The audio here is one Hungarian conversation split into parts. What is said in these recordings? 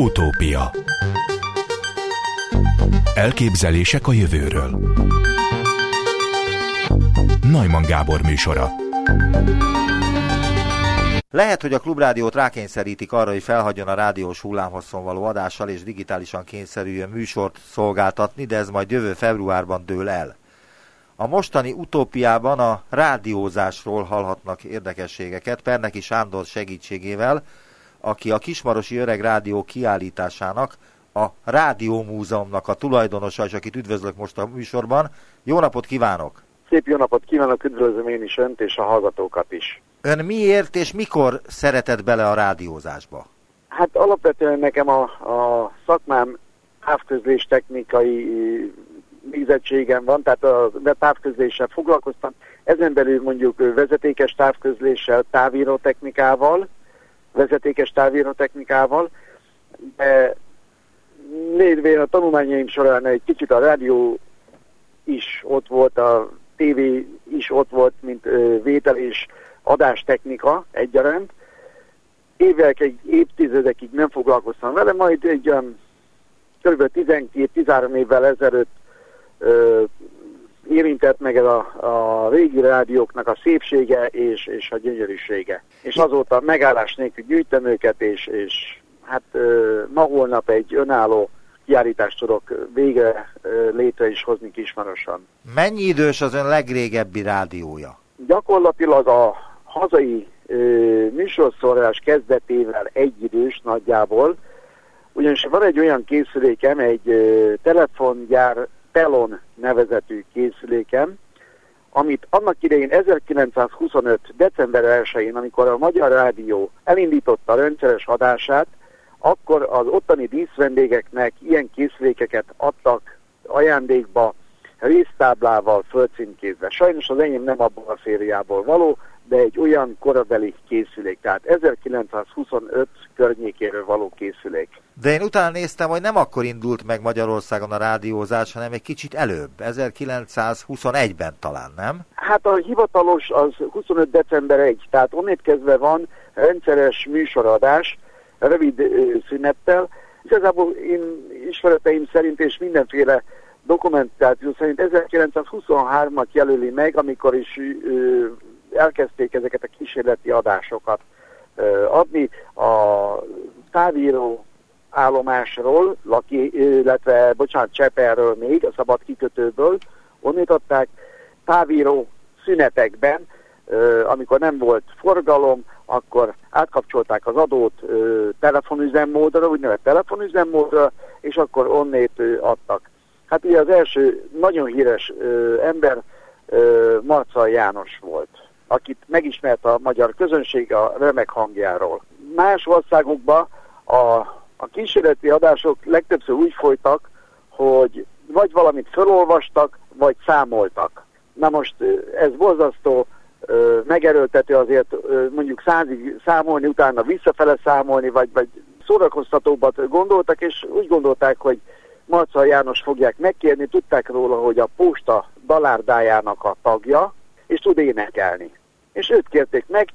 Utópia. Elképzelések a jövőről. Najman Gábor műsora. Lehet, hogy a klubrádiót rákényszerítik arra, hogy felhagyjon a rádiós hullámhosszon való adással és digitálisan kényszerüljön műsort szolgáltatni, de ez majd jövő februárban dől el. A mostani utópiában a rádiózásról hallhatnak érdekességeket Perneki Sándor segítségével, aki a Kismarosi Öreg Rádió kiállításának, a Rádiómúzeumnak a tulajdonosa, és akit üdvözlök most a műsorban. Jó napot kívánok! Szép jó napot kívánok, üdvözlöm én is önt és a hallgatókat is. Ön miért és mikor szeretett bele a rádiózásba? Hát alapvetően nekem a, a szakmám távközlés technikai végzettségem van, tehát a távközléssel foglalkoztam. Ezen belül mondjuk vezetékes távközléssel, távírótechnikával, vezetékes távírótechnikával, de lévén a tanulmányaim során egy kicsit a rádió is ott volt, a tévé is ott volt, mint vétel és adástechnika egyaránt. Évekig, évtizedekig nem foglalkoztam vele, majd egy olyan kb. 12-13 évvel ezelőtt érintett meg ez a, a régi rádióknak a szépsége és, és a gyönyörűsége. És azóta megállás nélkül gyűjtem őket, és, és hát ö, ma holnap egy önálló kiállítást tudok végre létre is hozni Kismarosan. Mennyi idős az ön legrégebbi rádiója? Gyakorlatilag a hazai műsorszórás kezdetével egyidős nagyjából, ugyanis van egy olyan készülékem, egy telefongyár Telon nevezetű készülékem, amit annak idején 1925. december 1-én, amikor a Magyar Rádió elindította a rendszeres adását, akkor az ottani díszvendégeknek ilyen készülékeket adtak ajándékba résztáblával fölcímkézve. Sajnos az enyém nem abból a szériából való, de egy olyan korabeli készülék, tehát 1925 környékéről való készülék. De én utána néztem, hogy nem akkor indult meg Magyarországon a rádiózás, hanem egy kicsit előbb, 1921-ben talán, nem? Hát a hivatalos az 25. december 1, tehát onnét kezdve van rendszeres műsoradás, rövid szünettel. Igazából én ismereteim szerint és mindenféle dokumentáció szerint 1923-at jelöli meg, amikor is ö, elkezdték ezeket a kísérleti adásokat adni. A távíró állomásról, Laki, illetve, bocsánat, Cseperről még, a szabad kikötőből, onnét adták távíró szünetekben, amikor nem volt forgalom, akkor átkapcsolták az adót telefonüzemmódra, úgynevezett telefonüzemmódra, és akkor onnét adtak. Hát ugye az első nagyon híres ember Marcal János volt, akit megismert a magyar közönség a remek hangjáról. Más országokban a a kísérleti adások legtöbbször úgy folytak, hogy vagy valamit felolvastak, vagy számoltak. Na most ez borzasztó megerőltető azért mondjuk százig számolni, utána visszafele számolni, vagy, vagy szórakoztatóbbat gondoltak, és úgy gondolták, hogy Marca János fogják megkérni, tudták róla, hogy a posta dalárdájának a tagja, és tud énekelni. És őt kérték meg,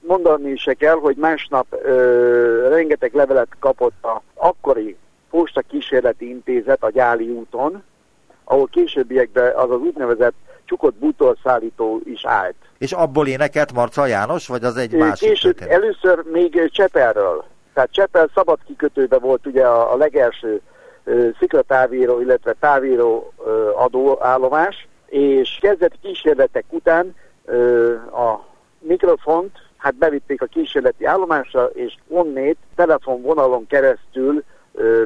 mondani se kell, hogy másnap ö, rengeteg levelet kapott a akkori Posta Kísérleti Intézet a Gyáli úton, ahol későbbiekben az az úgynevezett csukott bútorszállító is állt. És abból énekelt Marca János, vagy az egy másik Később, történet? Először még Cseperről. Tehát Csepel szabad kikötőbe volt ugye a, a legelső ö, sziklatávíró, illetve távíró ö, adóállomás, és kezdeti kísérletek után a mikrofont hát bevitték a kísérleti állomásra, és onnét telefonvonalon keresztül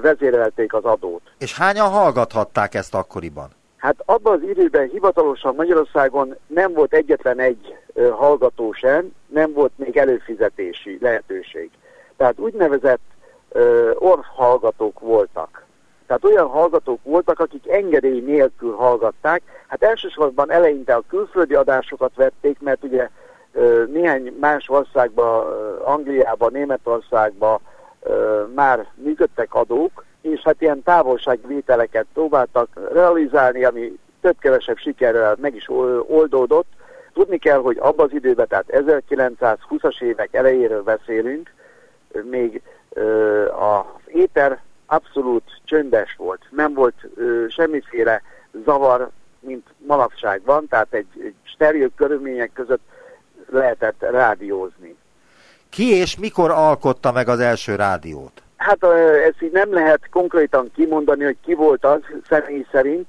vezérelték az adót. És hányan hallgathatták ezt akkoriban? Hát abban az időben hivatalosan Magyarországon nem volt egyetlen egy hallgató sem, nem volt még előfizetési lehetőség. Tehát úgynevezett ö, orf hallgatók voltak. Tehát olyan hallgatók voltak, akik engedély nélkül hallgatták. Hát elsősorban eleinte a külföldi adásokat vették, mert ugye néhány más országban, Angliában, Németországban már működtek adók, és hát ilyen távolságvételeket próbáltak realizálni, ami több-kevesebb sikerrel meg is oldódott. Tudni kell, hogy abban az időben, tehát 1920-as évek elejéről beszélünk, még az éter abszolút csöndes volt. Nem volt ö, semmiféle zavar, mint manapság van, tehát egy, egy stereo körülmények között lehetett rádiózni. Ki és mikor alkotta meg az első rádiót? Hát ezt így nem lehet konkrétan kimondani, hogy ki volt az személy szerint.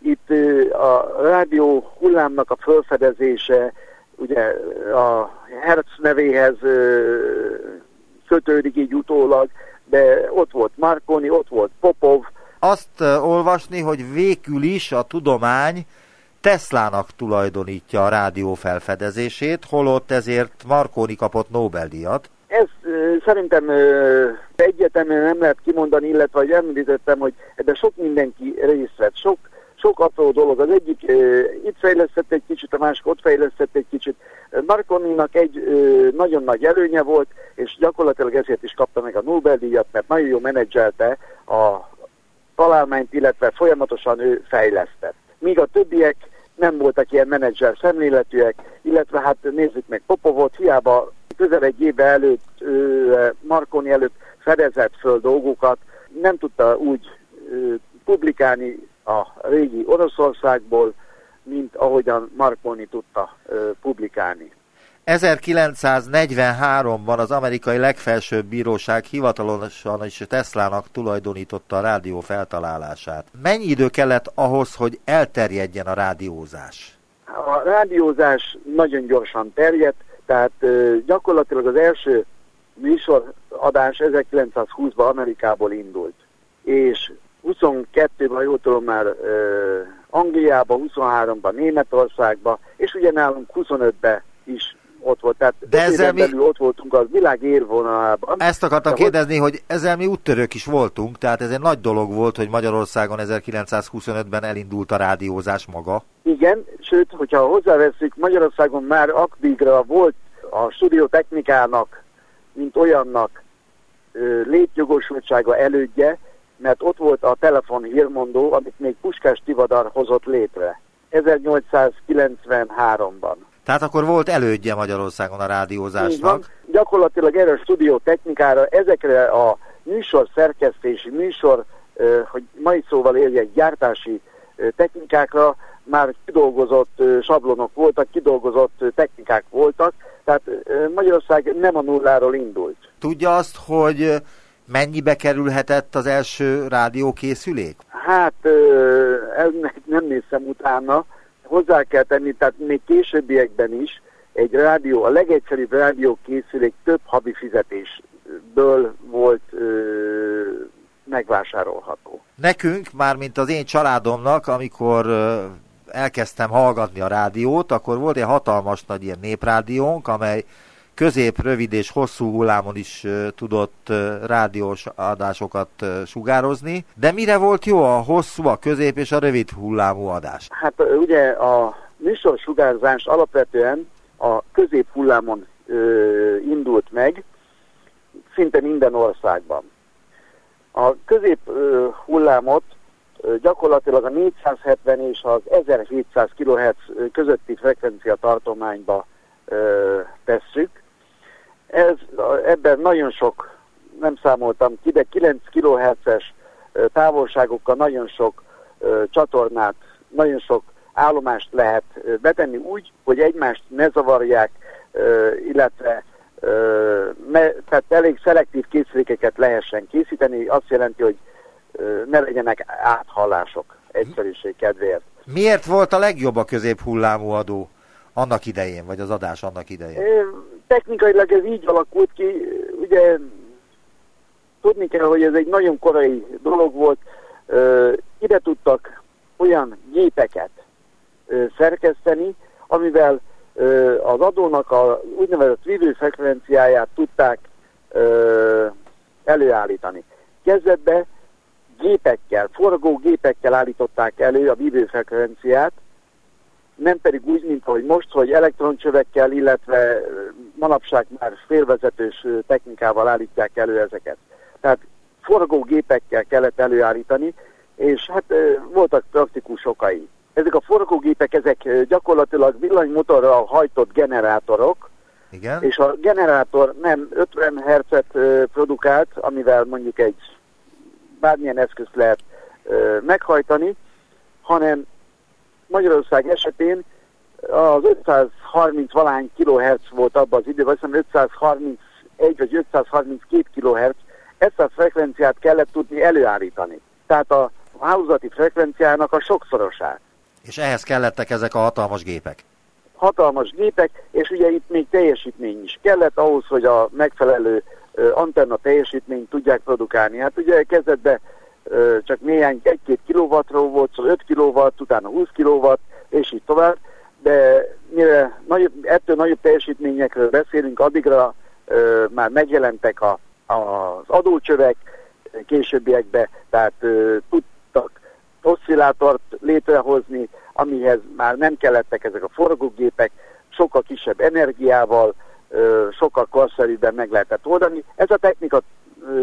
Itt a rádió hullámnak a felfedezése, ugye a Herz nevéhez kötődik így utólag, de ott volt Marconi, ott volt Popov. Azt olvasni, hogy végül is a tudomány Teslának tulajdonítja a rádió felfedezését, holott ezért Marconi kapott Nobel-díjat. Ez szerintem egyetemben nem lehet kimondani, illetve hogy említettem, hogy ebben sok mindenki részt vett, sok, sok apró dolog. Az egyik itt fejlesztett egy kicsit, a másik ott fejlesztett egy kicsit. Marconinak egy nagyon nagy előnye volt, és gyakorlatilag ezért is kapta meg a Nobel-díjat, mert nagyon jó menedzselte a találmányt, illetve folyamatosan ő fejlesztett. Míg a többiek nem voltak ilyen menedzser szemléletűek, illetve hát nézzük meg Popovot, hiába közel egy éve előtt, Marconi előtt fedezett föl dolgokat, nem tudta úgy publikálni a régi Oroszországból, mint ahogyan Marconi tudta publikálni. 1943-ban az amerikai legfelsőbb bíróság hivatalosan is Teslának tulajdonította a rádió feltalálását. Mennyi idő kellett ahhoz, hogy elterjedjen a rádiózás? A rádiózás nagyon gyorsan terjedt, tehát gyakorlatilag az első műsoradás 1920-ban Amerikából indult, és 22-ben, jól tudom már Angliába, 23-ban Németországba, és ugye nálunk 25-ben is ott volt. Tehát De ezzel mi... ott voltunk a világ érvonalában. Ezt akartam De kérdezni, hogy... hogy ezzel mi úttörők is voltunk, tehát ez egy nagy dolog volt, hogy Magyarországon 1925-ben elindult a rádiózás maga. Igen, sőt, hogyha hozzáveszünk, Magyarországon már aktígra volt a stúdiótechnikának, mint olyannak létjogosultsága elődje, mert ott volt a telefon hírmondó, amit még Puskás Tivadar hozott létre 1893-ban. Tehát akkor volt elődje Magyarországon a rádiózásnak. Gyakorlatilag erre a stúdió technikára, ezekre a műsor szerkesztési, műsor, hogy mai szóval éljek, gyártási technikákra már kidolgozott sablonok voltak, kidolgozott technikák voltak, tehát Magyarország nem a nulláról indult. Tudja azt, hogy mennyibe kerülhetett az első rádiókészülék? Hát ennek nem nézem utána, hozzá kell tenni, tehát még későbbiekben is egy rádió, a legegyszerűbb rádió készülék több havi fizetésből volt ö, megvásárolható. Nekünk, már mint az én családomnak, amikor ö, elkezdtem hallgatni a rádiót, akkor volt egy hatalmas nagy ilyen néprádiónk, amely közép, rövid és hosszú hullámon is tudott rádiós adásokat sugározni. De mire volt jó a hosszú, a közép és a rövid hullámú adás? Hát ugye a műsor sugárzás alapvetően a közép hullámon indult meg, szinte minden országban. A közép hullámot gyakorlatilag a 470 és az 1700 kHz közötti frekvencia tartományba tesszük, ez, ebben nagyon sok, nem számoltam ki, de 9 kHz-es távolságokkal nagyon sok csatornát, nagyon sok állomást lehet betenni úgy, hogy egymást ne zavarják, illetve tehát elég szelektív készülékeket lehessen készíteni, azt jelenti, hogy ne legyenek áthallások egyszerűség kedvéért. Miért volt a legjobb a középhullámú adó annak idején, vagy az adás annak idején? Technikailag ez így alakult ki, ugye tudni kell, hogy ez egy nagyon korai dolog volt, ide tudtak olyan gépeket szerkeszteni, amivel az adónak a úgynevezett vívőfrekvenciáját tudták előállítani. Kezdetben gépekkel, forgó gépekkel állították elő a vívőfrekvenciát, nem pedig úgy, mint ahogy most, hogy elektroncsövekkel, illetve manapság már félvezetős technikával állítják elő ezeket. Tehát forgógépekkel kellett előállítani, és hát voltak praktikus okai. Ezek a forgógépek, ezek gyakorlatilag villanymotorral hajtott generátorok, Igen? és a generátor nem 50 Hz-et produkált, amivel mondjuk egy bármilyen eszközt lehet meghajtani, hanem Magyarország esetén az 530 valány kilohertz volt abban az időben, azt hiszem 531 vagy 532 kilohertz, ezt a frekvenciát kellett tudni előállítani. Tehát a hálózati frekvenciának a sokszorosát. És ehhez kellettek ezek a hatalmas gépek? Hatalmas gépek, és ugye itt még teljesítmény is kellett ahhoz, hogy a megfelelő antenna teljesítményt tudják produkálni. Hát ugye kezdetben csak néhány 1-2 kilowattról volt, szóval 5 kilowatt, utána 20 kilowatt, és így tovább, de mire nagyobb, ettől nagyobb teljesítményekről beszélünk, addigra ö, már megjelentek a, a, az adócsövek későbbiekben, tehát ö, tudtak oszcillátort létrehozni, amihez már nem kellettek ezek a forgógépek, sokkal kisebb energiával, ö, sokkal korszerűbben meg lehetett oldani. Ez a technika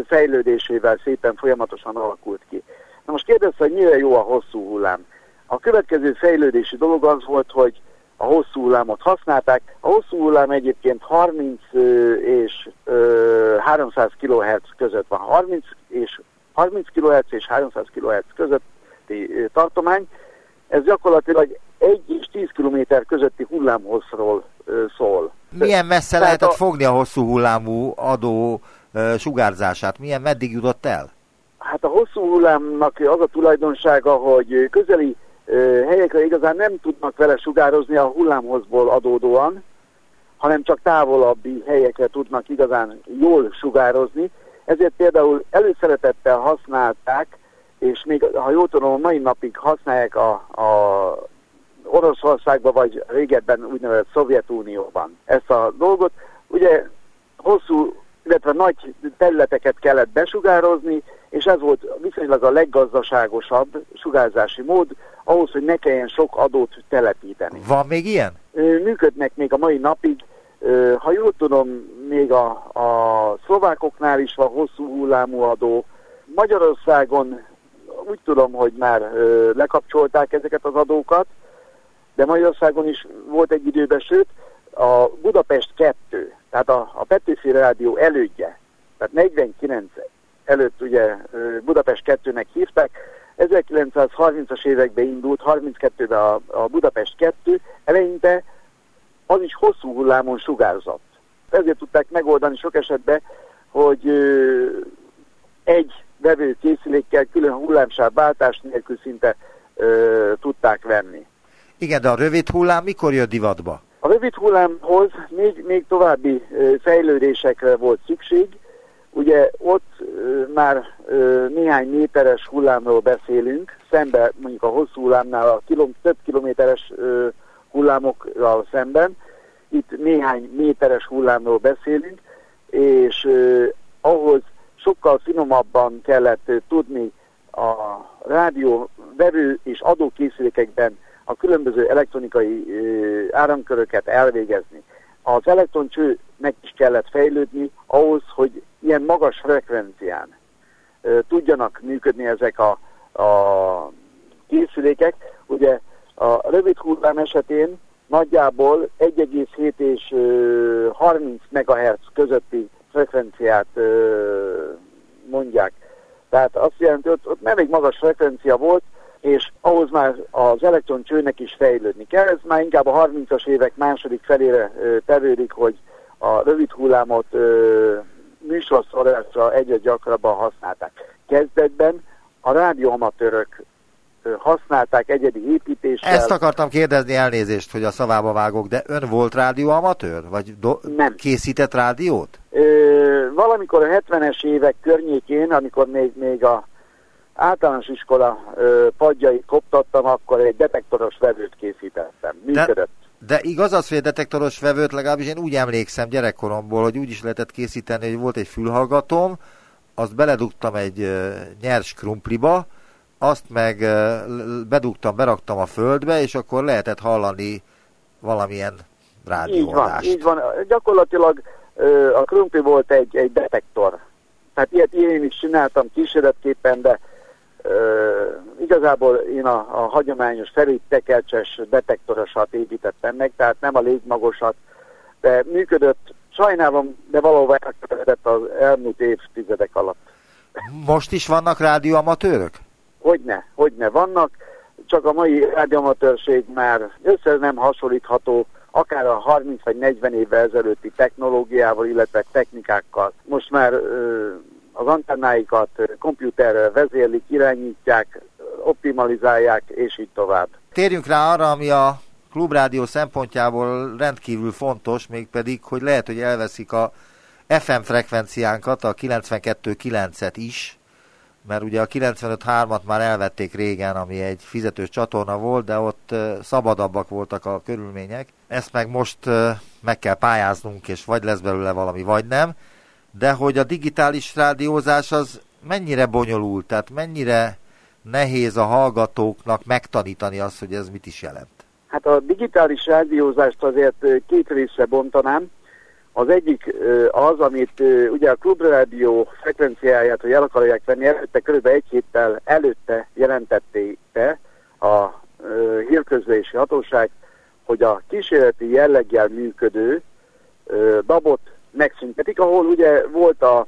fejlődésével szépen folyamatosan alakult ki. Na most kérdezte, hogy mire jó a hosszú hullám. A következő fejlődési dolog az volt, hogy a hosszú hullámot használták. A hosszú hullám egyébként 30 és 300 kHz között van. 30 és 30 kHz és 300 kHz közötti tartomány. Ez gyakorlatilag 1 és 10 km közötti hullámhosszról szól. Milyen messze Tehát lehetett a... fogni a hosszú hullámú adó sugárzását? Milyen meddig jutott el? Hát a hosszú hullámnak az a tulajdonsága, hogy közeli helyekre igazán nem tudnak vele sugározni a hullámhozból adódóan, hanem csak távolabbi helyekre tudnak igazán jól sugározni. Ezért például előszeretettel használták, és még, ha jól tudom, mai napig használják a, a Oroszországban, vagy régebben úgynevezett Szovjetunióban ezt a dolgot. Ugye hosszú, illetve nagy területeket kellett besugározni, és ez volt viszonylag a leggazdaságosabb sugárzási mód, ahhoz, hogy ne kelljen sok adót telepíteni. Van még ilyen? Működnek még a mai napig. Ha jól tudom, még a, a szlovákoknál is van hosszú hullámú adó. Magyarországon úgy tudom, hogy már lekapcsolták ezeket az adókat, de Magyarországon is volt egy időben, sőt, a Budapest 2, tehát a, a Petőfi Rádió elődje, tehát 49 előtt ugye Budapest 2-nek hívták, 1930-as években indult, 32-ben a, a Budapest 2, eleinte az is hosszú hullámon sugárzott. Ezért tudták megoldani sok esetben, hogy ö, egy vevő készülékkel külön hullámsáv váltás nélkül szinte ö, tudták venni. Igen, de a rövid hullám mikor jött divatba? A rövid hullámhoz még, még további fejlődésekre volt szükség, Ugye ott már néhány méteres hullámról beszélünk, szemben mondjuk a hosszú hullámnál a kilom, több kilométeres hullámokkal szemben, itt néhány méteres hullámról beszélünk, és ahhoz sokkal finomabban kellett tudni a rádió vevő és adókészülékekben a különböző elektronikai áramköröket elvégezni. Az elektroncsőnek is kellett fejlődni ahhoz, hogy ilyen magas frekvencián tudjanak működni ezek a, a készülékek. Ugye a rövid hullám esetén nagyjából 1,7 és 30 MHz közötti frekvenciát mondják. Tehát azt jelenti, hogy ott elég magas frekvencia volt, és ahhoz már az elektroncsőnek is fejlődni kell. Ez már inkább a 30-as évek második felére tevődik, hogy a rövid hullámot műsorszorásra egyre gyakrabban használták. Kezdetben a rádióamatőrök használták egyedi építéssel. Ezt akartam kérdezni, elnézést, hogy a szavába vágok, de ön volt rádióamatőr? Vagy do- Nem. készített rádiót? Ö, valamikor a 70-es évek környékén, amikor még, még a általános iskola ö, padjai koptattam, akkor egy detektoros vevőt készítettem. Működött. De de igaz az, hogy a detektoros vevőt legalábbis én úgy emlékszem gyerekkoromból, hogy úgy is lehetett készíteni, hogy volt egy fülhallgatóm, azt beledugtam egy nyers krumpliba, azt meg bedugtam, beraktam a földbe, és akkor lehetett hallani valamilyen rádióadást. Így van, így van. Gyakorlatilag a krumpli volt egy, egy detektor. Tehát ilyet én is csináltam kísérletképpen, de igazából én a, a hagyományos tekercses detektorosat építettem meg, tehát nem a légmagosat, de működött, sajnálom, de valahol elkövetett az elmúlt évtizedek alatt. Most is vannak rádióamatőrök? Hogyne, hogyne vannak, csak a mai rádióamatőrség már össze nem hasonlítható akár a 30 vagy 40 évvel ezelőtti technológiával, illetve technikákkal. Most már az antennáikat komputerrel vezérlik, irányítják, optimalizálják, és így tovább. Térjünk rá arra, ami a klubrádió szempontjából rendkívül fontos, mégpedig, hogy lehet, hogy elveszik a FM frekvenciánkat, a 92.9-et is, mert ugye a 95.3-at már elvették régen, ami egy fizetős csatorna volt, de ott szabadabbak voltak a körülmények. Ezt meg most meg kell pályáznunk, és vagy lesz belőle valami, vagy nem. De hogy a digitális rádiózás az mennyire bonyolult, tehát mennyire nehéz a hallgatóknak megtanítani azt, hogy ez mit is jelent? Hát a digitális rádiózást azért két része bontanám. Az egyik az, amit ugye a klubrádió frekvenciáját, hogy el akarják venni, előtte kb. egy héttel előtte jelentették a hírközlési hatóság, hogy a kísérleti jelleggel működő dabot megszüntetik, ahol ugye volt a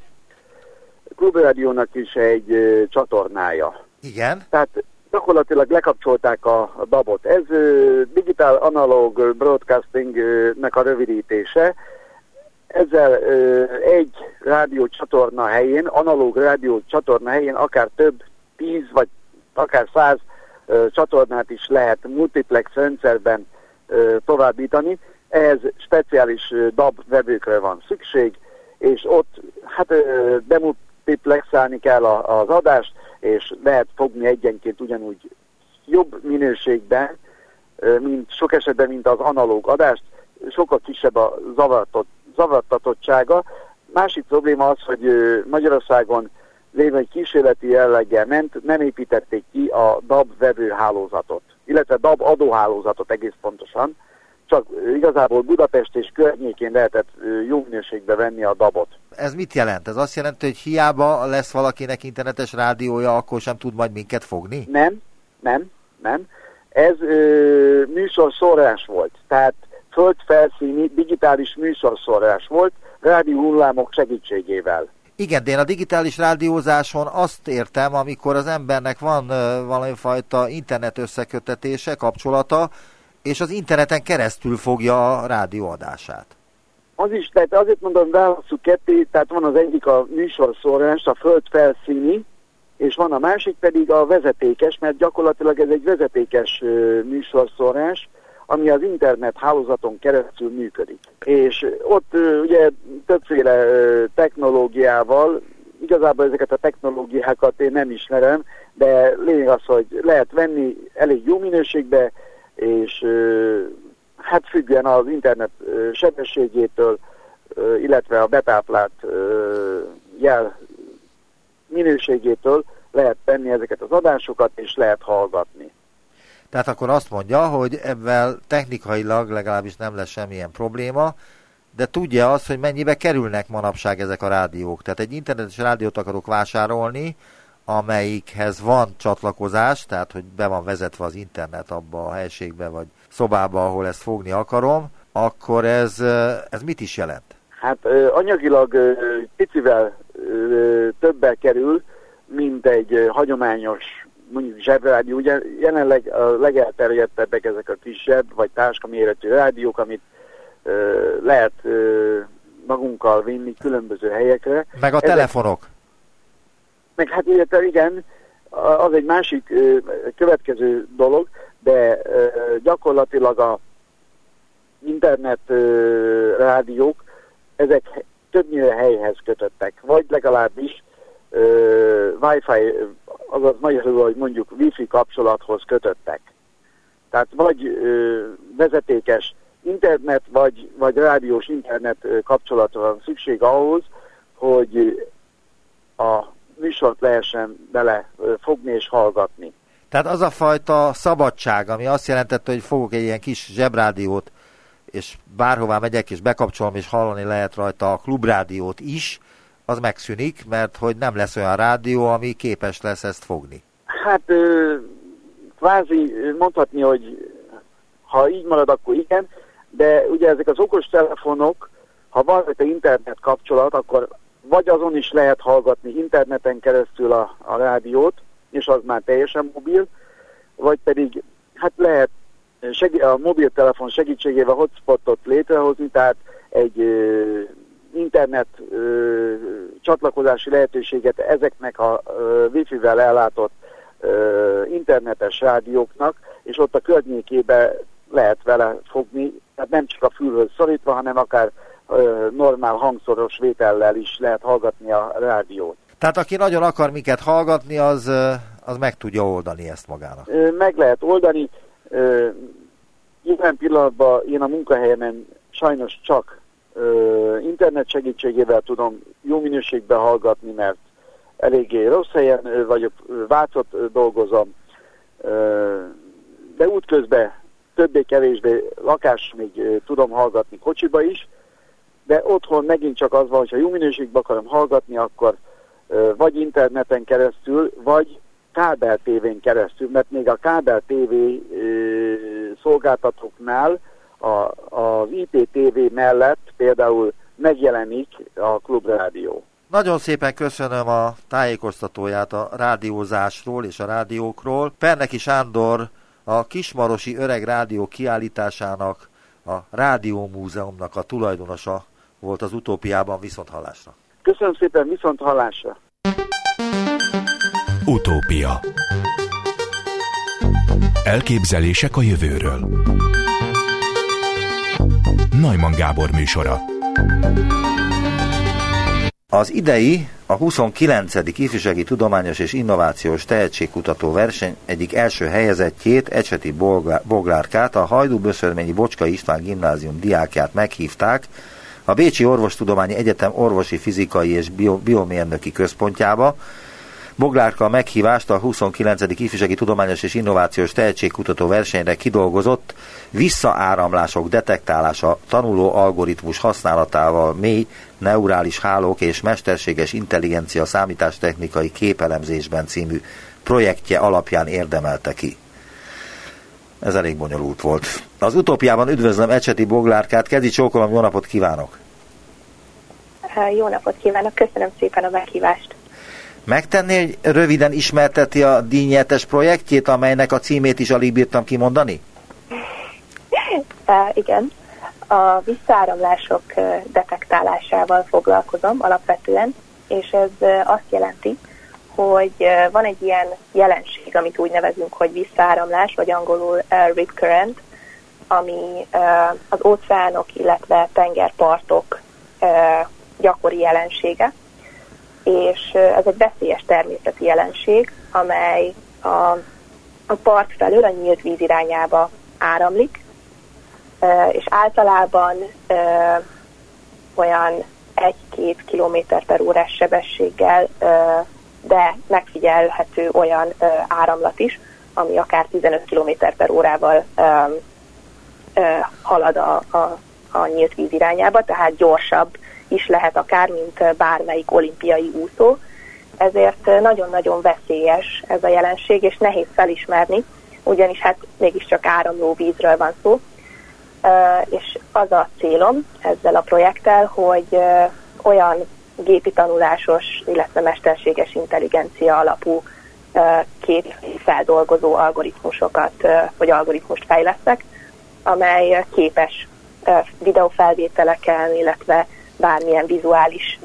klubrádiónak is egy csatornája. Igen. Tehát gyakorlatilag lekapcsolták a, dabot. Ez digital analog broadcastingnek a rövidítése, ezzel ö, egy rádiócsatorna helyén, analóg rádiócsatorna helyén akár több tíz vagy akár száz ö, csatornát is lehet multiplex rendszerben ö, továbbítani. Ehhez speciális DAB vevőkre van szükség, és ott hát ö, demultiplexálni kell az adást, és lehet fogni egyenként ugyanúgy jobb minőségben, mint sok esetben, mint az analóg adást, sokkal kisebb a zavartott zavartatottsága. Másik probléma az, hogy Magyarországon lévő egy kísérleti jelleggel ment, nem építették ki a DAB vevőhálózatot, illetve DAB adóhálózatot egész pontosan, csak igazából Budapest és környékén lehetett jó minőségbe venni a DAB-ot. Ez mit jelent? Ez azt jelenti, hogy hiába lesz valakinek internetes rádiója, akkor sem tud majd minket fogni? Nem, nem, nem. Ez ö, műsor szórás volt. Tehát földfelszíni digitális műsorszórás volt, rádió hullámok segítségével. Igen, de én a digitális rádiózáson azt értem, amikor az embernek van uh, valami fajta internet összekötetése, kapcsolata, és az interneten keresztül fogja a rádióadását. Az is, tehát azért mondom, válaszuk ketté, tehát van az egyik a műsorszórás, a föld felszíni, és van a másik pedig a vezetékes, mert gyakorlatilag ez egy vezetékes uh, műsorszórás, ami az internet hálózaton keresztül működik. És ott ugye többféle technológiával, igazából ezeket a technológiákat én nem ismerem, de lényeg az, hogy lehet venni elég jó minőségbe, és hát függően az internet sebességétől, illetve a betáplált jel minőségétől lehet venni ezeket az adásokat, és lehet hallgatni. Tehát akkor azt mondja, hogy ebben technikailag legalábbis nem lesz semmilyen probléma, de tudja azt, hogy mennyibe kerülnek manapság ezek a rádiók. Tehát egy internetes rádiót akarok vásárolni, amelyikhez van csatlakozás, tehát hogy be van vezetve az internet abba a helységbe vagy szobába, ahol ezt fogni akarom, akkor ez, ez mit is jelent? Hát anyagilag picivel többel kerül, mint egy hagyományos mondjuk zsebrádió, ugye jelenleg a legelterjedtebbek ezek a kisebb vagy táskaméretű rádiók, amit lehet magunkkal vinni különböző helyekre. Meg a ezek, telefonok. Meg hát ugye, igen, az egy másik következő dolog, de gyakorlatilag a internet rádiók, ezek többnyire helyhez kötöttek, vagy legalábbis Wi-Fi azaz magyarul, hogy mondjuk wifi kapcsolathoz kötöttek. Tehát vagy vezetékes internet, vagy, vagy rádiós internet kapcsolatra van szükség ahhoz, hogy a műsort lehessen bele fogni és hallgatni. Tehát az a fajta szabadság, ami azt jelentette, hogy fogok egy ilyen kis zsebrádiót, és bárhová megyek, és bekapcsolom, és hallani lehet rajta a klubrádiót is, az megszűnik, mert hogy nem lesz olyan rádió, ami képes lesz ezt fogni. Hát kvázi mondhatni, hogy ha így marad, akkor igen, de ugye ezek az okos telefonok, ha van egy internet kapcsolat, akkor vagy azon is lehet hallgatni interneten keresztül a, a rádiót, és az már teljesen mobil, vagy pedig hát lehet segí- a mobiltelefon segítségével hotspotot létrehozni, tehát egy ö, internet ö, csatlakozási lehetőséget ezeknek a wifi-vel ellátott ö, internetes rádióknak, és ott a környékébe lehet vele fogni, tehát nem csak a fülhöz szorítva, hanem akár ö, normál hangszoros vétellel is lehet hallgatni a rádiót. Tehát aki nagyon akar minket hallgatni, az, az meg tudja oldani ezt magának. Meg lehet oldani. Jelen pillanatban én a munkahelyemen sajnos csak internet segítségével tudom jó minőségben hallgatni, mert eléggé rossz helyen vagyok, Vácot dolgozom, de útközben többé-kevésbé lakás még tudom hallgatni kocsiba is, de otthon megint csak az van, hogy ha jó minőségben akarom hallgatni, akkor vagy interneten keresztül, vagy kábel tévén keresztül, mert még a kábel tévé szolgáltatóknál a, az IPTV mellett például megjelenik a klubrádió. Nagyon szépen köszönöm a tájékoztatóját a rádiózásról és a rádiókról. Perneki Sándor a Kismarosi Öreg Rádió kiállításának, a Rádiómúzeumnak a tulajdonosa volt az utópiában viszont hallásra. Köszönöm szépen, viszont hallásra! Utópia Elképzelések a jövőről Najman Gábor műsora Az idei, a 29. Ifjúsági Tudományos és Innovációs Tehetségkutató verseny egyik első helyezettjét, Ecseti Boglárkát, a Hajdú Böszörményi Bocska István gimnázium diákját meghívták a Bécsi Orvostudományi Egyetem Orvosi Fizikai és Bio- Biomérnöki Központjába, Boglárka a meghívást a 29. Ifjúsági Tudományos és Innovációs Tehetségkutató versenyre kidolgozott visszaáramlások detektálása tanuló algoritmus használatával mély neurális hálók és mesterséges intelligencia számítástechnikai képelemzésben című projektje alapján érdemelte ki. Ez elég bonyolult volt. Az utópiában üdvözlöm Ecseti Boglárkát, kezi csókolom, jó napot kívánok! Jó napot kívánok, köszönöm szépen a meghívást! Megtenni, hogy röviden ismerteti a díjnyertes projektjét, amelynek a címét is alig bírtam kimondani? Igen. A visszaáramlások detektálásával foglalkozom alapvetően, és ez azt jelenti, hogy van egy ilyen jelenség, amit úgy nevezünk, hogy visszaáramlás, vagy angolul uh, rip current, ami az óceánok, illetve tengerpartok gyakori jelensége, és ez egy veszélyes természeti jelenség, amely a, a part felől a nyílt víz irányába áramlik, és általában olyan 1-2 km per órás sebességgel, de megfigyelhető olyan áramlat is, ami akár 15 km per órával halad a, a, a nyílt víz irányába, tehát gyorsabb is lehet akár, mint bármelyik olimpiai úszó. Ezért nagyon-nagyon veszélyes ez a jelenség, és nehéz felismerni, ugyanis hát mégiscsak áramló vízről van szó. És az a célom ezzel a projekttel, hogy olyan gépi tanulásos, illetve mesterséges intelligencia alapú képfeldolgozó algoritmusokat, vagy algoritmust fejlesztek, amely képes videófelvételeken, illetve bármilyen vizuális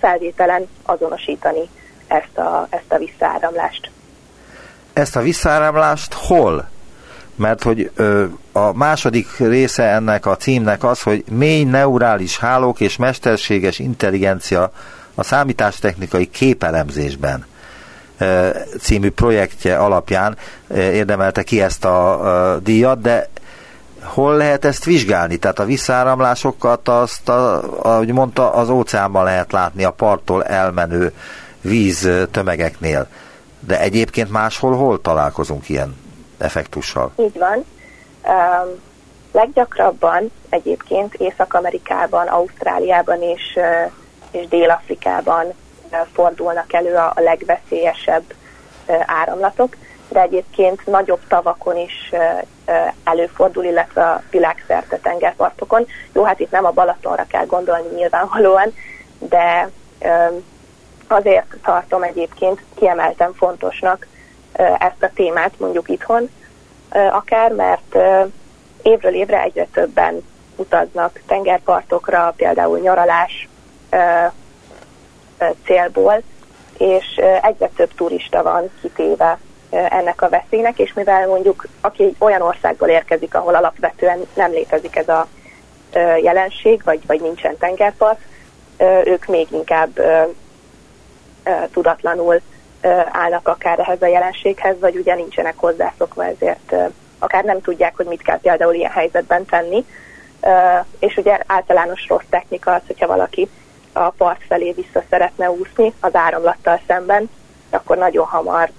felvételen azonosítani ezt a, ezt a visszaáramlást. Ezt a visszaáramlást hol? Mert hogy ö, a második része ennek a címnek az, hogy mély neurális hálók és mesterséges intelligencia a számítástechnikai képelemzésben című projektje alapján érdemelte ki ezt a díjat, de hol lehet ezt vizsgálni? Tehát a visszáramlásokat azt, a, ahogy mondta, az óceánban lehet látni a parttól elmenő víz tömegeknél. De egyébként máshol hol találkozunk ilyen effektussal? Így van. Um, leggyakrabban egyébként Észak-Amerikában, Ausztráliában és, és Dél-Afrikában fordulnak elő a, legveszélyesebb áramlatok de egyébként nagyobb tavakon is előfordul, illetve a világszerte tengerpartokon. Jó, hát itt nem a Balatonra kell gondolni nyilvánvalóan, de azért tartom egyébként kiemelten fontosnak ezt a témát mondjuk itthon, akár, mert évről évre egyre többen utaznak tengerpartokra, például nyaralás célból, és egyre több turista van kitéve ennek a veszélynek, és mivel mondjuk aki olyan országból érkezik, ahol alapvetően nem létezik ez a jelenség, vagy, vagy nincsen tengerpart, ők még inkább tudatlanul állnak akár ehhez a jelenséghez, vagy ugye nincsenek hozzászokva, ezért akár nem tudják, hogy mit kell például ilyen helyzetben tenni. És ugye általános rossz technika az, hogyha valaki a part felé vissza szeretne úszni az áramlattal szemben, akkor nagyon hamar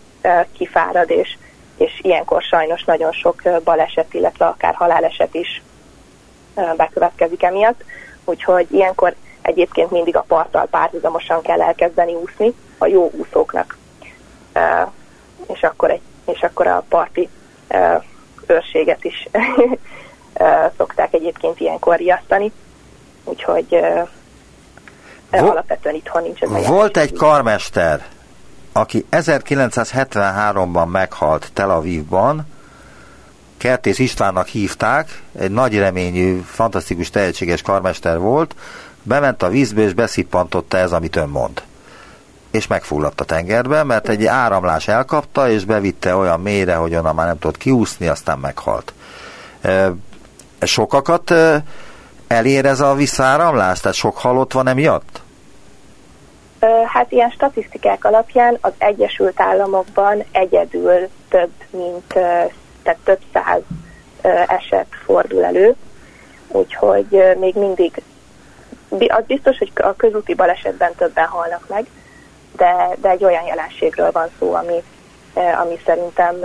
kifárad, és, és ilyenkor sajnos nagyon sok baleset, illetve akár haláleset is bekövetkezik emiatt. Úgyhogy ilyenkor egyébként mindig a parttal párhuzamosan kell elkezdeni úszni a jó úszóknak. És akkor, egy, és akkor a parti őrséget is szokták egyébként ilyenkor riasztani. Úgyhogy Vol- alapvetően itthon nincs ez Volt egy karmester, aki 1973-ban meghalt Tel Avivban, Kertész Istvánnak hívták, egy nagy reményű, fantasztikus, tehetséges karmester volt, bement a vízbe és beszippantotta ez, amit ön mond. És megfulladt a tengerbe, mert egy áramlás elkapta, és bevitte olyan mélyre, hogy onnan már nem tudott kiúszni, aztán meghalt. Sokakat elér ez a visszaáramlás? Tehát sok halott van emiatt? Hát ilyen statisztikák alapján az Egyesült Államokban egyedül több mint tehát több száz eset fordul elő, úgyhogy még mindig az biztos, hogy a közúti balesetben többen halnak meg, de, de egy olyan jelenségről van szó, ami, ami szerintem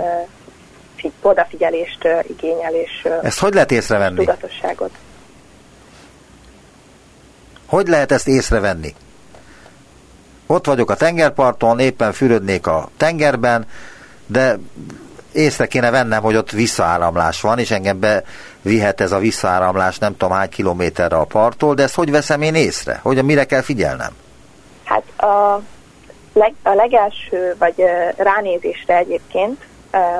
odafigyelést igényel, és Ezt hogy lehet észrevenni? tudatosságot. Hogy lehet ezt észrevenni? Ott vagyok a tengerparton, éppen fürödnék a tengerben, de észre kéne vennem, hogy ott visszaáramlás van, és engem bevihet ez a visszaáramlás nem tudom hány kilométerre a parttól, de ezt hogy veszem én észre? Hogy mire kell figyelnem? Hát a, leg, a legelső, vagy ránézésre egyébként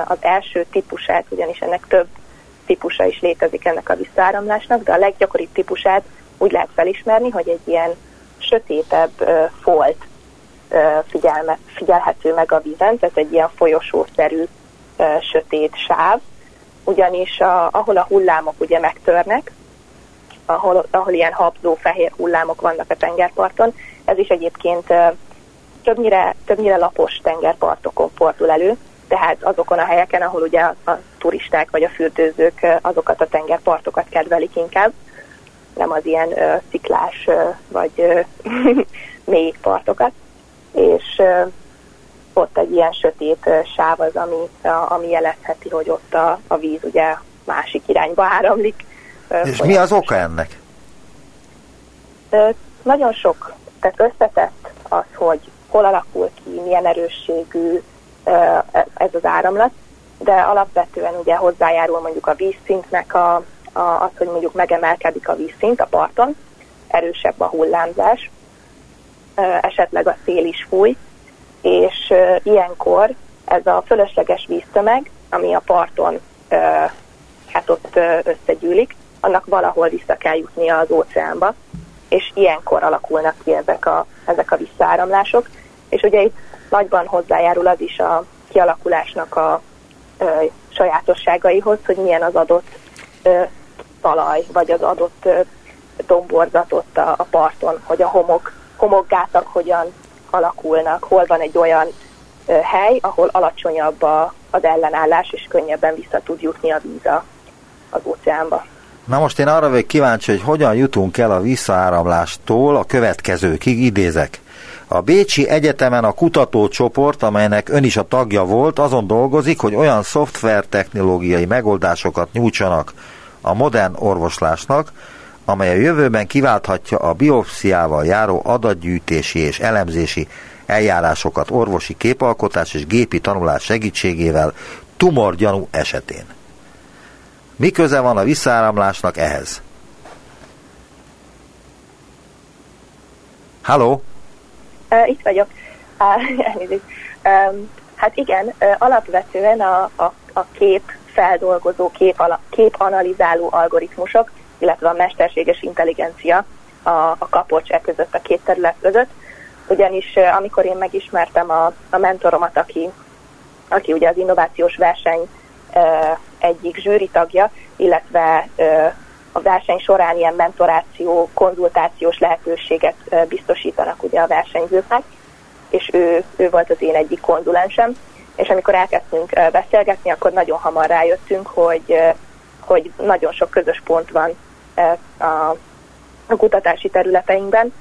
az első típusát, ugyanis ennek több típusa is létezik ennek a visszaáramlásnak, de a leggyakoribb típusát úgy lehet felismerni, hogy egy ilyen sötétebb folt figyelme, figyelhető meg a vízen, tehát egy ilyen folyosószerű sötét sáv, ugyanis a, ahol a hullámok ugye megtörnek, ahol, ahol ilyen habzó fehér hullámok vannak a tengerparton, ez is egyébként többnyire, többnyire lapos tengerpartokon fordul elő, tehát azokon a helyeken, ahol ugye a, a turisták vagy a fürdőzők azokat a tengerpartokat kedvelik inkább, nem az ilyen ö, sziklás ö, vagy ö, mély partokat, és ö, ott egy ilyen sötét sáv az, ami, ami jelezheti, hogy ott a, a víz ugye másik irányba áramlik. És mi az oka ennek? Nagyon sok, tehát összetett az, hogy hol alakul ki, milyen erősségű ez az áramlat, de alapvetően ugye hozzájárul mondjuk a vízszintnek a, a, az, hogy mondjuk megemelkedik a vízszint a parton, erősebb a hullámzás, esetleg a szél is fúj, és ilyenkor ez a fölösleges víztömeg, ami a parton hát ott összegyűlik, annak valahol vissza kell jutnia az óceánba, és ilyenkor alakulnak ki ezek a, ezek a visszaáramlások, és ugye itt nagyban hozzájárul az is a kialakulásnak a ö, sajátosságaihoz, hogy milyen az adott ö, talaj, vagy az adott ö, domborzat ott a, a parton, hogy a homok, homokgátak hogyan alakulnak, hol van egy olyan ö, hely, ahol alacsonyabb a, az ellenállás, és könnyebben vissza tud jutni a víz a, az óceánba. Na most én arra vagyok kíváncsi, hogy hogyan jutunk el a visszaáramlástól a következőkig, idézek. A Bécsi Egyetemen a kutatócsoport, amelynek ön is a tagja volt, azon dolgozik, hogy olyan szoftvertechnológiai megoldásokat nyújtsanak a modern orvoslásnak, amely a jövőben kiválthatja a biopsziával járó adatgyűjtési és elemzési eljárásokat orvosi képalkotás és gépi tanulás segítségével tumorgyanú esetén. Mi köze van a visszáramlásnak ehhez? Halló? Uh, itt vagyok. Hát igen, alapvetően a, a, a kép feldolgozó, kép, ala, kép analizáló algoritmusok, illetve a mesterséges intelligencia a, a kapocs e között, a két terület között. Ugyanis amikor én megismertem a, a mentoromat, aki, aki ugye az innovációs verseny egyik zsűri tagja, illetve a verseny során ilyen mentoráció, konzultációs lehetőséget biztosítanak ugye a versenyzőknek, és ő, ő volt az én egyik konzulensem, és amikor elkezdtünk beszélgetni, akkor nagyon hamar rájöttünk, hogy, hogy nagyon sok közös pont van a, kutatási területeinkben,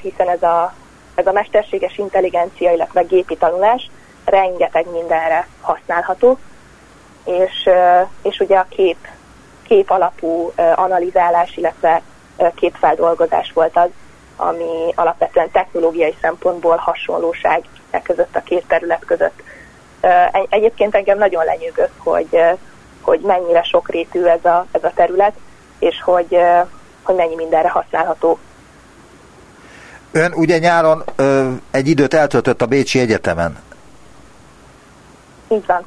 hiszen ez a, ez a mesterséges intelligencia, illetve gépi tanulás rengeteg mindenre használható, és, és ugye a kép kép alapú analizálás, illetve képfeldolgozás volt az, ami alapvetően technológiai szempontból hasonlóság e között a két terület között. Egyébként engem nagyon lenyűgött, hogy, hogy mennyire sokrétű ez a, ez a terület, és hogy, hogy mennyi mindenre használható. Ön ugye nyáron ö, egy időt eltöltött a Bécsi Egyetemen. Így van.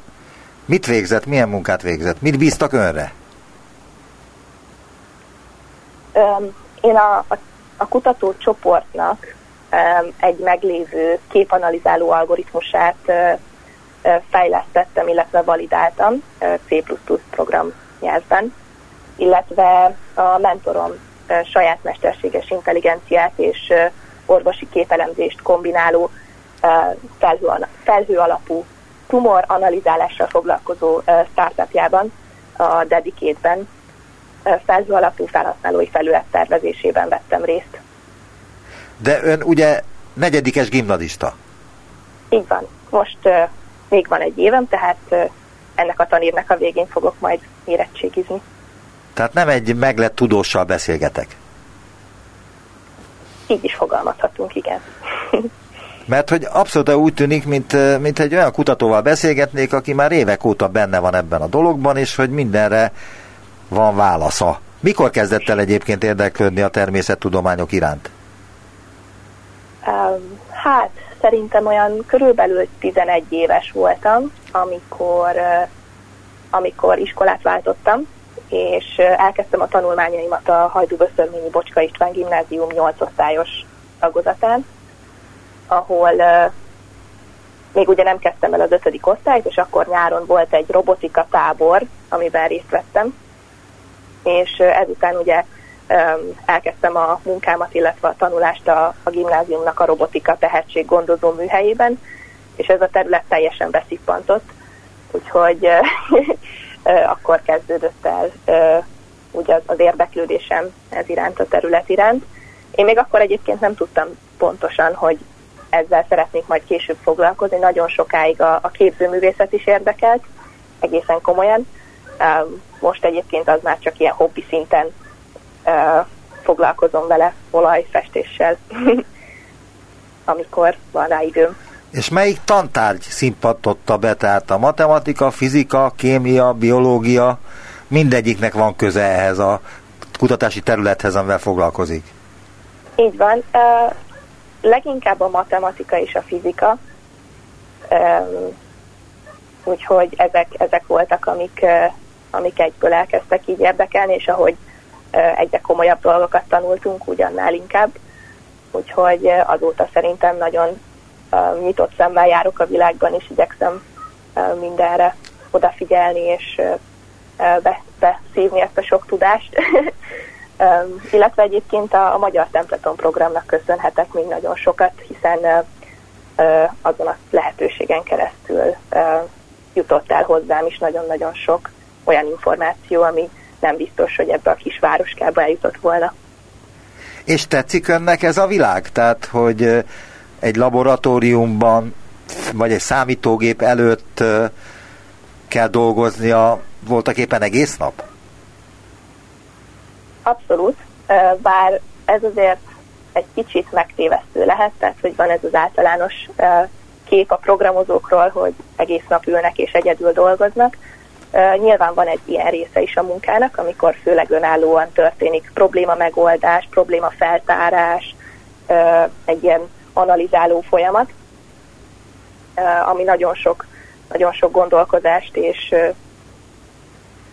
Mit végzett, milyen munkát végzett? Mit bíztak önre? Én a, a, a kutatócsoportnak egy meglévő képanalizáló algoritmusát fejlesztettem, illetve validáltam C++ program nyelvben, illetve a mentorom saját mesterséges intelligenciát és orvosi képelemzést kombináló felhő, felhő alapú tumor analizálással foglalkozó startupjában, a Dedicate-ben felhő alapú felhasználói felület tervezésében vettem részt. De ön ugye negyedikes gimnazista? Így van. Most uh, még van egy évem, tehát uh, ennek a tanírnak a végén fogok majd érettségizni. Tehát nem egy meglett tudóssal beszélgetek? Így is fogalmazhatunk, igen. Mert hogy abszolút úgy tűnik, mint, mint egy olyan kutatóval beszélgetnék, aki már évek óta benne van ebben a dologban, és hogy mindenre van válasza. Mikor kezdett el egyébként érdeklődni a természettudományok iránt? Hát, szerintem olyan körülbelül 11 éves voltam, amikor, amikor iskolát váltottam, és elkezdtem a tanulmányaimat a Hajdú-Vöszörményi Bocska István Gimnázium 8 osztályos tagozatán, ahol még ugye nem kezdtem el az ötödik osztályt, és akkor nyáron volt egy robotika tábor, amiben részt vettem, és ezután ugye elkezdtem a munkámat, illetve a tanulást a, a gimnáziumnak a robotika tehetséggondozó műhelyében, és ez a terület teljesen beszippantott, úgyhogy akkor kezdődött el ugye az érdeklődésem ez iránt, a terület iránt. Én még akkor egyébként nem tudtam pontosan, hogy ezzel szeretnék majd később foglalkozni. Nagyon sokáig a, a képzőművészet is érdekelt, egészen komolyan, most egyébként az már csak ilyen hobbi szinten foglalkozom vele olajfestéssel, amikor van rá időm. És melyik tantárgy szimpatotta be, tehát a matematika, fizika, kémia, biológia, mindegyiknek van köze ehhez a kutatási területhez, amivel foglalkozik? Így van. Uh, leginkább a matematika és a fizika. Um, úgyhogy ezek, ezek voltak, amik, amik egyből elkezdtek így érdekelni, és ahogy egyre komolyabb dolgokat tanultunk, ugyannál inkább. Úgyhogy azóta szerintem nagyon nyitott szemmel járok a világban, és igyekszem mindenre odafigyelni, és beszívni ezt a sok tudást. illetve egyébként a, a Magyar Templeton programnak köszönhetek még nagyon sokat, hiszen azon a lehetőségen keresztül jutott el hozzám is nagyon-nagyon sok olyan információ, ami nem biztos, hogy ebbe a kis városkába eljutott volna. És tetszik önnek ez a világ? Tehát, hogy egy laboratóriumban, vagy egy számítógép előtt kell dolgoznia voltak éppen egész nap? Abszolút, bár ez azért egy kicsit megtévesztő lehet, tehát hogy van ez az általános kép a programozókról, hogy egész nap ülnek és egyedül dolgoznak. Nyilván van egy ilyen része is a munkának, amikor főleg önállóan történik probléma megoldás, probléma feltárás, egy ilyen analizáló folyamat, ami nagyon sok, nagyon sok gondolkodást és,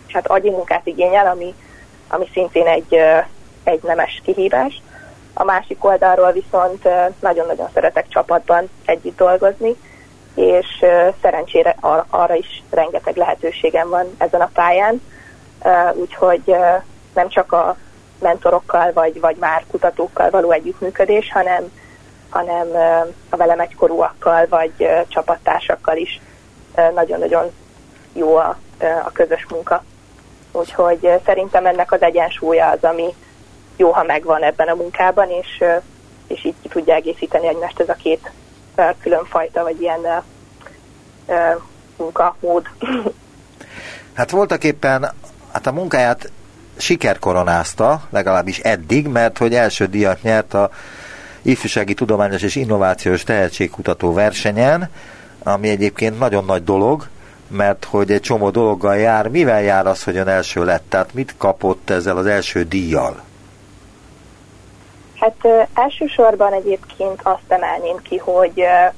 és hát agyi munkát igényel, ami, ami szintén egy, egy nemes kihívás. A másik oldalról viszont nagyon-nagyon szeretek csapatban együtt dolgozni, és szerencsére arra is rengeteg lehetőségem van ezen a pályán, úgyhogy nem csak a mentorokkal vagy, vagy már kutatókkal való együttműködés, hanem, hanem a velem egykorúakkal vagy csapattársakkal is nagyon-nagyon jó a, a közös munka. Úgyhogy szerintem ennek az egyensúlya az, ami jó, ha megvan ebben a munkában, és, és így ki tudja egészíteni egymást ez a két különfajta, vagy ilyen munkamód. Hát voltak éppen, hát a munkáját sikerkoronázta, legalábbis eddig, mert hogy első díjat nyert a ifjúsági tudományos és innovációs tehetségkutató versenyen, ami egyébként nagyon nagy dolog, mert hogy egy csomó dologgal jár. Mivel jár az, hogy ön első lett? Tehát mit kapott ezzel az első díjjal? Hát uh, elsősorban egyébként azt emelném ki, hogy, uh,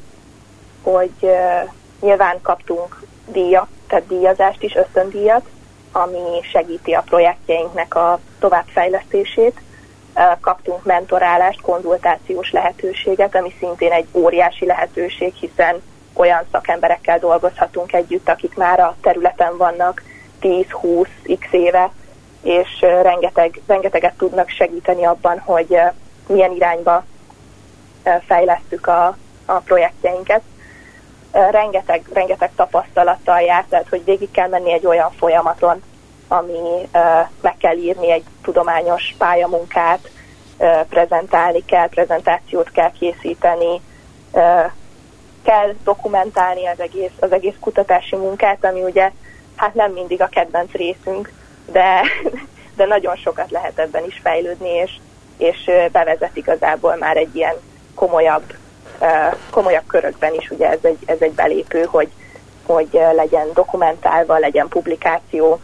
hogy uh, nyilván kaptunk díjat, tehát díjazást is, ösztöndíjat, ami segíti a projektjeinknek a továbbfejlesztését. Kaptunk mentorálást, konzultációs lehetőséget, ami szintén egy óriási lehetőség, hiszen olyan szakemberekkel dolgozhatunk együtt, akik már a területen vannak 10-20x éve, és rengeteg, rengeteget tudnak segíteni abban, hogy milyen irányba fejlesztük a, a projektjeinket. Rengeteg, rengeteg tapasztalattal jár, tehát hogy végig kell menni egy olyan folyamaton, ami meg kell írni egy tudományos pályamunkát, prezentálni kell, prezentációt kell készíteni, kell dokumentálni az egész, az egész kutatási munkát, ami ugye hát nem mindig a kedvenc részünk, de, de nagyon sokat lehet ebben is fejlődni, és, és bevezet igazából már egy ilyen komolyabb, komolyabb körökben is, ugye ez egy, ez egy belépő, hogy, hogy legyen dokumentálva, legyen publikáció,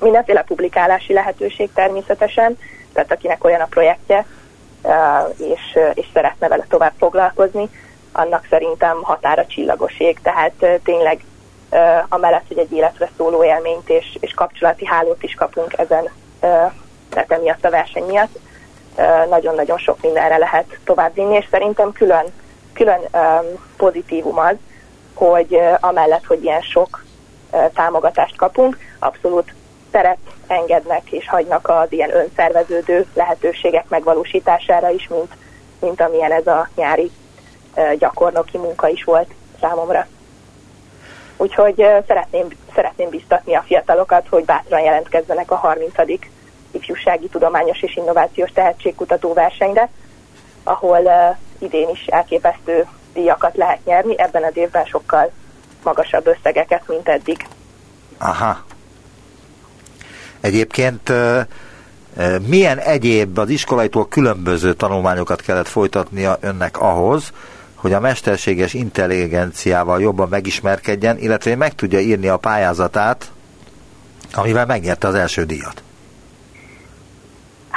mindenféle publikálási lehetőség természetesen, tehát akinek olyan a projektje, és, és szeretne vele tovább foglalkozni, annak szerintem határa csillagoség, tehát tényleg amellett, hogy egy életre szóló élményt és, és kapcsolati hálót is kapunk ezen, tehát emiatt a verseny miatt, nagyon-nagyon sok mindenre lehet továbbvinni, és szerintem külön, külön pozitívum az, hogy amellett, hogy ilyen sok támogatást kapunk, abszolút teret engednek és hagynak az ilyen önszerveződő lehetőségek megvalósítására is, mint, mint amilyen ez a nyári gyakornoki munka is volt számomra. Úgyhogy szeretném, szeretném biztatni a fiatalokat, hogy bátran jelentkezzenek a 30. ifjúsági tudományos és innovációs tehetségkutató versenyre, ahol uh, idén is elképesztő díjakat lehet nyerni, ebben az évben sokkal magasabb összegeket, mint eddig. Aha. Egyébként milyen egyéb az iskolaitól különböző tanulmányokat kellett folytatnia önnek ahhoz, hogy a mesterséges intelligenciával jobban megismerkedjen, illetve meg tudja írni a pályázatát, amivel megnyerte az első díjat?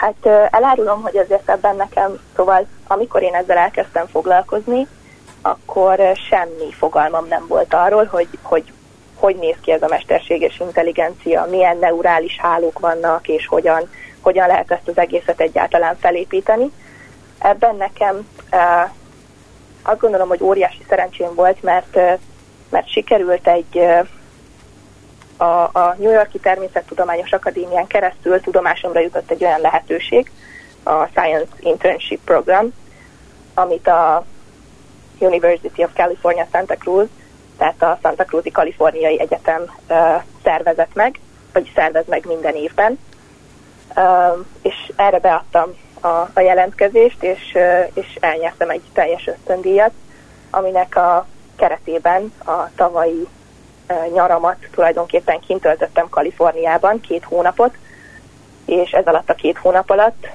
Hát elárulom, hogy azért ebben nekem, szóval amikor én ezzel elkezdtem foglalkozni, akkor semmi fogalmam nem volt arról, hogy, hogy hogy néz ki ez a mesterséges intelligencia, milyen neurális hálók vannak, és hogyan, hogyan lehet ezt az egészet egyáltalán felépíteni. Ebben nekem azt gondolom, hogy óriási szerencsém volt, mert, mert sikerült egy a, a New Yorki Természettudományos Akadémián keresztül tudomásomra jutott egy olyan lehetőség, a Science Internship Program, amit a University of California Santa Cruz tehát a Santa Cruz-i Kaliforniai Egyetem uh, szervezett meg, vagy szervez meg minden évben. Uh, és erre beadtam a, a jelentkezést, és, uh, és elnyertem egy teljes ösztöndíjat, aminek a keretében a tavalyi nyaramat tulajdonképpen kint töltöttem Kaliforniában két hónapot, és ez alatt a két hónap alatt,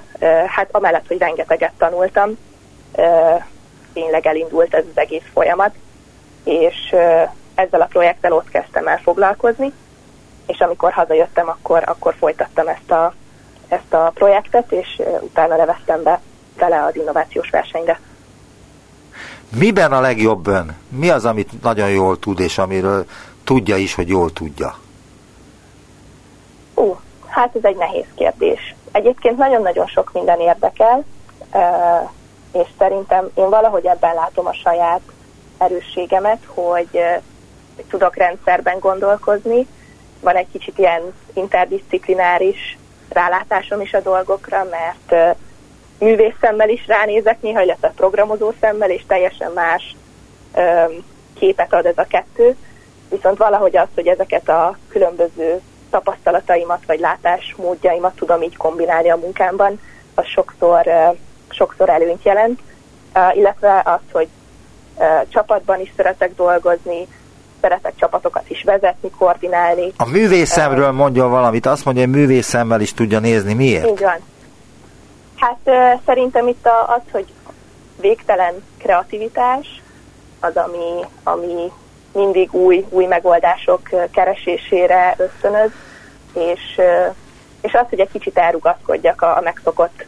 hát amellett, hogy rengeteget tanultam, tényleg elindult ez az egész folyamat, és ezzel a projekttel ott kezdtem el foglalkozni, és amikor hazajöttem, akkor, akkor folytattam ezt a, ezt a projektet, és utána neveztem be vele az innovációs versenyre. Miben a legjobb ön? Mi az, amit nagyon jól tud, és amiről tudja is, hogy jól tudja? Ó, hát ez egy nehéz kérdés. Egyébként nagyon-nagyon sok minden érdekel, és szerintem én valahogy ebben látom a saját erősségemet, hogy tudok rendszerben gondolkozni, van egy kicsit ilyen interdisziplináris rálátásom is a dolgokra, mert művész szemmel is ránézek néha, illetve programozó szemmel, és teljesen más képet ad ez a kettő. Viszont valahogy az, hogy ezeket a különböző tapasztalataimat vagy látásmódjaimat tudom így kombinálni a munkámban, az sokszor, sokszor előnyt jelent, illetve az, hogy csapatban is szeretek dolgozni, szeretek csapatokat is vezetni, koordinálni. A művészemről mondja valamit, azt mondja, hogy művészemmel is tudja nézni. Miért? Így van. Hát szerintem itt az, hogy végtelen kreativitás, az, ami, ami mindig új, új megoldások keresésére ösztönöz, és, és az, hogy egy kicsit elrugaszkodjak a, a megszokott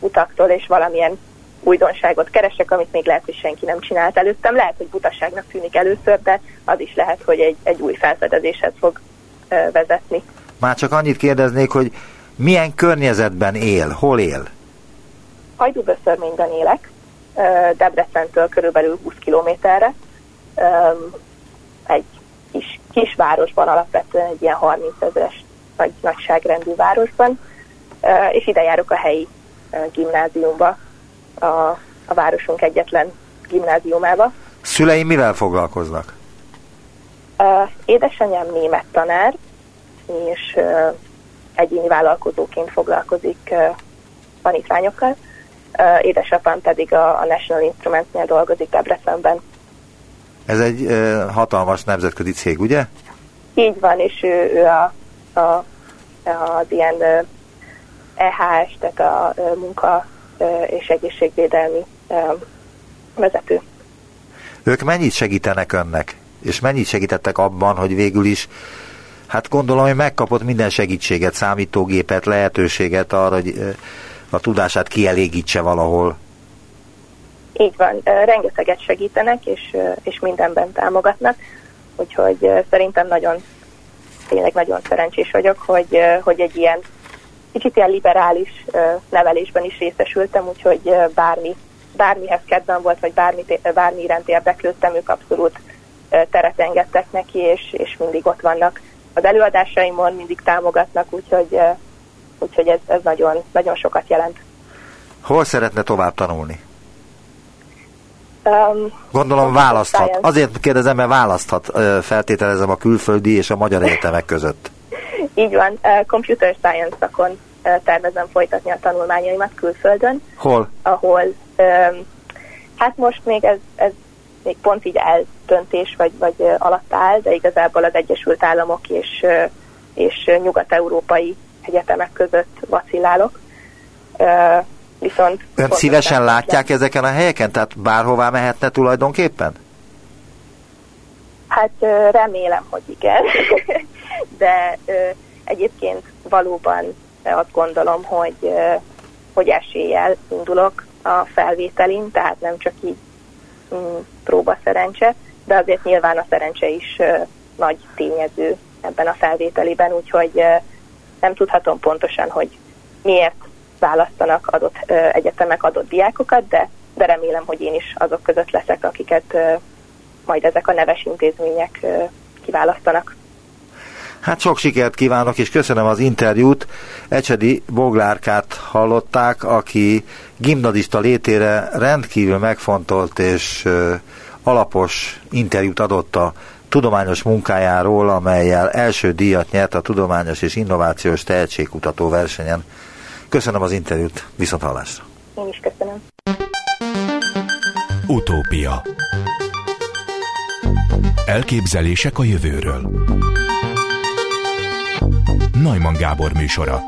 utaktól, és valamilyen újdonságot keresek, amit még lehet, hogy senki nem csinált előttem. Lehet, hogy butaságnak tűnik először, de az is lehet, hogy egy, egy új felfedezéshez fog vezetni. Már csak annyit kérdeznék, hogy milyen környezetben él, hol él? Hajdúböszörményben élek, Debrecentől körülbelül 20 kilométerre, egy kis, kisvárosban, alapvetően egy ilyen 30 ezeres nagy, nagyságrendű városban, és ide járok a helyi gimnáziumba, a, a városunk egyetlen gimnáziumába. Szüleim mivel foglalkoznak? Édesanyám német tanár, és egyéni vállalkozóként foglalkozik tanítványokkal. Édesapám pedig a, a National Instruments-nél dolgozik Debrecenben. Ez egy uh, hatalmas nemzetközi cég, ugye? Így van, és ő, ő a, a, az ilyen EHS, tehát a munka és egészségvédelmi vezető. Ők mennyit segítenek önnek? És mennyit segítettek abban, hogy végül is Hát gondolom, hogy megkapott minden segítséget, számítógépet, lehetőséget arra, hogy a tudását kielégítse valahol. Így van, rengeteget segítenek, és, és mindenben támogatnak, úgyhogy szerintem nagyon, tényleg nagyon szerencsés vagyok, hogy, hogy egy ilyen kicsit ilyen liberális nevelésben is részesültem, úgyhogy bármi, bármihez kedvem volt, vagy bármi, bármi iránt érdeklődtem, ők abszolút teret engedtek neki, és, és mindig ott vannak az előadásaimon, mindig támogatnak, úgyhogy, úgyhogy ez, ez nagyon, nagyon sokat jelent. Hol szeretne tovább tanulni? Um, Gondolom választhat. Science. Azért kérdezem, mert választhat, feltételezem a külföldi és a magyar egyetemek között. Így van, Computer Science szakon tervezem folytatni a tanulmányaimat külföldön. Hol? Ahol, hát most még ez, ez még pont így eldöntés vagy, vagy alatt áll, de igazából az Egyesült Államok és, és nyugat-európai egyetemek között vacillálok. Viszont Ön szívesen látják le. ezeken a helyeken? Tehát bárhová mehetne tulajdonképpen? Hát remélem, hogy igen. De egyébként valóban azt gondolom, hogy, hogy eséllyel indulok a felvételin, tehát nem csak így mm, próba szerencse, de azért nyilván a szerencse is nagy tényező ebben a felvételiben, úgyhogy nem tudhatom pontosan, hogy miért választanak adott egyetemek adott diákokat, de, de remélem, hogy én is azok között leszek, akiket majd ezek a neves intézmények kiválasztanak. Hát sok sikert kívánok, és köszönöm az interjút. Ecsedi Boglárkát hallották, aki gimnazista létére rendkívül megfontolt és alapos interjút adott a tudományos munkájáról, amelyel első díjat nyert a Tudományos és Innovációs Tehetségkutató versenyen. Köszönöm az interjút, viszont hallásra. Én is köszönöm. Utópia Elképzelések a jövőről Najman Gábor műsora